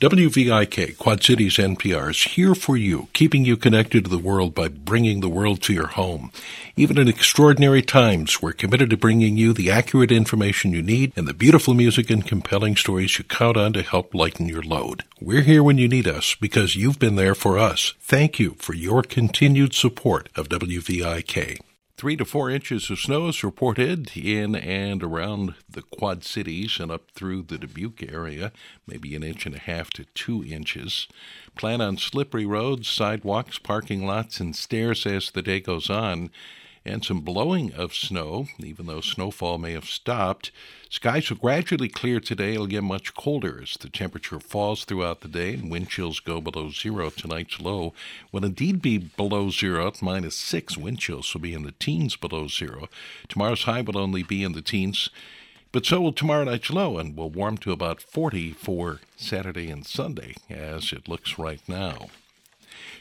WVIK, Quad Cities NPR, is here for you, keeping you connected to the world by bringing the world to your home. Even in extraordinary times, we're committed to bringing you the accurate information you need and the beautiful music and compelling stories you count on to help lighten your load. We're here when you need us because you've been there for us. Thank you for your continued support of WVIK. Three to four inches of snow is reported in and around the Quad Cities and up through the Dubuque area, maybe an inch and a half to two inches. Plan on slippery roads, sidewalks, parking lots, and stairs as the day goes on and some blowing of snow, even though snowfall may have stopped. Skies will gradually clear today. It'll get much colder as the temperature falls throughout the day and wind chills go below zero. Tonight's low will indeed be below zero, at minus six. Wind chills will be in the teens below zero. Tomorrow's high will only be in the teens. But so will tomorrow night's low, and will warm to about 40 for Saturday and Sunday, as it looks right now.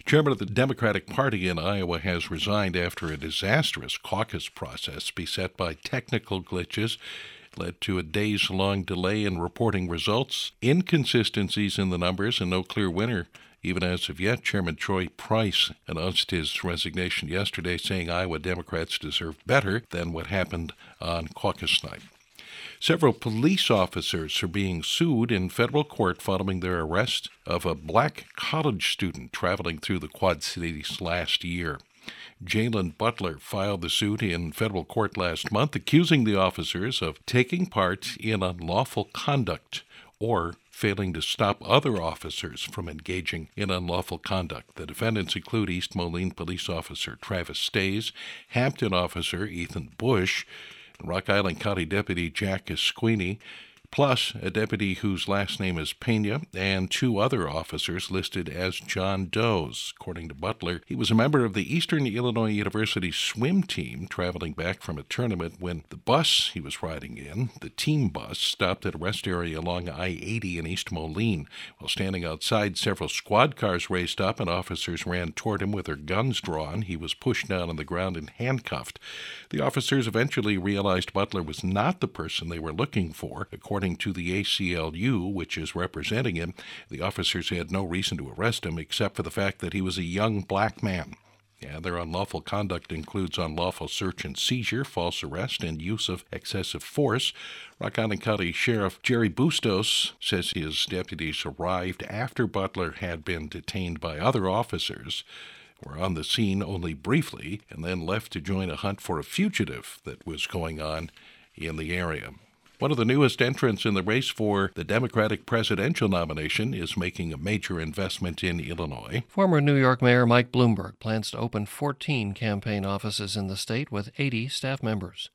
Chairman of the Democratic Party in Iowa has resigned after a disastrous caucus process beset by technical glitches led to a days long delay in reporting results, inconsistencies in the numbers, and no clear winner. Even as of yet, Chairman Troy Price announced his resignation yesterday, saying Iowa Democrats deserve better than what happened on caucus night. Several police officers are being sued in federal court following their arrest of a black college student traveling through the Quad Cities last year. Jalen Butler filed the suit in federal court last month, accusing the officers of taking part in unlawful conduct or failing to stop other officers from engaging in unlawful conduct. The defendants include East Moline police officer Travis Stays, Hampton officer Ethan Bush, Rock Island County Deputy Jack Esquini, plus a deputy whose last name is Pena, and two other officers listed as John Does. According to Butler, he was a member of the Eastern Illinois University swim team traveling back from a tournament when the bus he was riding in, the team bus, stopped at a rest area along I 80 in East Moline. While standing outside, several squad cars raced up and officers ran toward him with their guns drawn. He was pushed down on the ground and handcuffed. The officers eventually realized Butler was not the person they were looking for. According According to the ACLU, which is representing him, the officers had no reason to arrest him except for the fact that he was a young black man. Yeah, their unlawful conduct includes unlawful search and seizure, false arrest, and use of excessive force. Rock Island County Sheriff Gerry Bustos says his deputies arrived after Butler had been detained by other officers, were on the scene only briefly, and then left to join a hunt for a fugitive that was going on in the area. One of the newest entrants in the race for the Democratic presidential nomination is making a major investment in Illinois. Former New York Mayor Mike Bloomberg plans to open 14 campaign offices in the state with 80 staff members.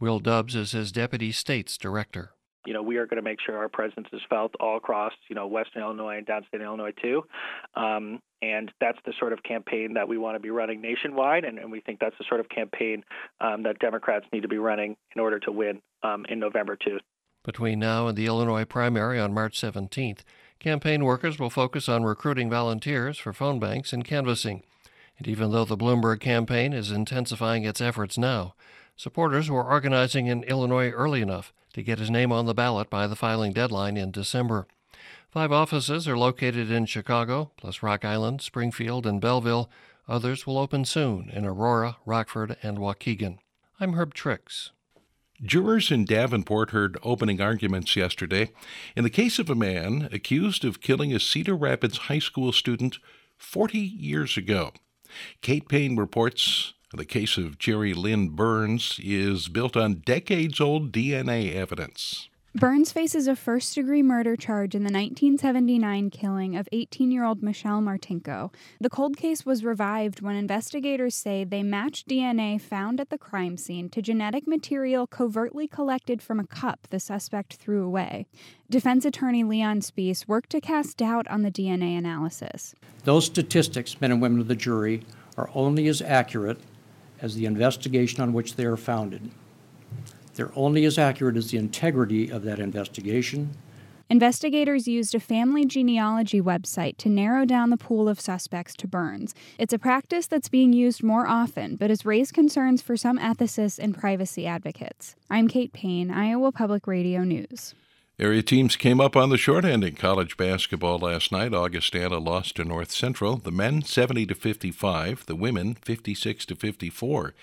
Will Dubs is his deputy state's director you know, we are going to make sure our presence is felt all across, you know, Western Illinois and downstate Illinois too. Um, and that's the sort of campaign that we want to be running nationwide, and, and we think that's the sort of campaign um, that Democrats need to be running in order to win um, in November too. Between now and the Illinois primary on March 17th, campaign workers will focus on recruiting volunteers for phone banks and canvassing. And even though the Bloomberg campaign is intensifying its efforts now, supporters were organizing in Illinois early enough to get his name on the ballot by the filing deadline in December. Five offices are located in Chicago, plus Rock Island, Springfield, and Belleville. Others will open soon in Aurora, Rockford, and Waukegan. I'm Herb Trix. Jurors in Davenport heard opening arguments yesterday in the case of a man accused of killing a Cedar Rapids high school student 40 years ago. Kate Payne reports the case of Jerry Lynn Burns is built on decades old DNA evidence. Burns faces a first degree murder charge in the 1979 killing of 18 year old Michelle Martinko. The cold case was revived when investigators say they matched DNA found at the crime scene to genetic material covertly collected from a cup the suspect threw away. Defense attorney Leon Spies worked to cast doubt on the DNA analysis. Those statistics, men and women of the jury, are only as accurate as the investigation on which they are founded. They're only as accurate as the integrity of that investigation. Investigators used a family genealogy website to narrow down the pool of suspects to Burns. It's a practice that's being used more often, but has raised concerns for some ethicists and privacy advocates. I'm Kate Payne, Iowa Public Radio News. Area teams came up on the short end in college basketball last night. Augustana lost to North Central. The men 70 to 55, the women 56 to 54.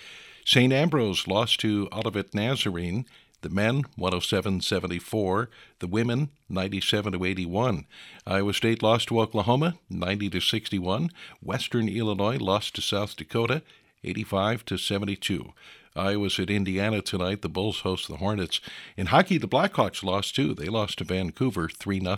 St. Ambrose lost to Olivet Nazarene. The men 107-74, the women 97 to 81. Iowa State lost to Oklahoma 90 to 61. Western Illinois lost to South Dakota 85 to 72. Iowa's at Indiana tonight. The Bulls host the Hornets. In hockey, the Blackhawks lost too. They lost to Vancouver 3 0.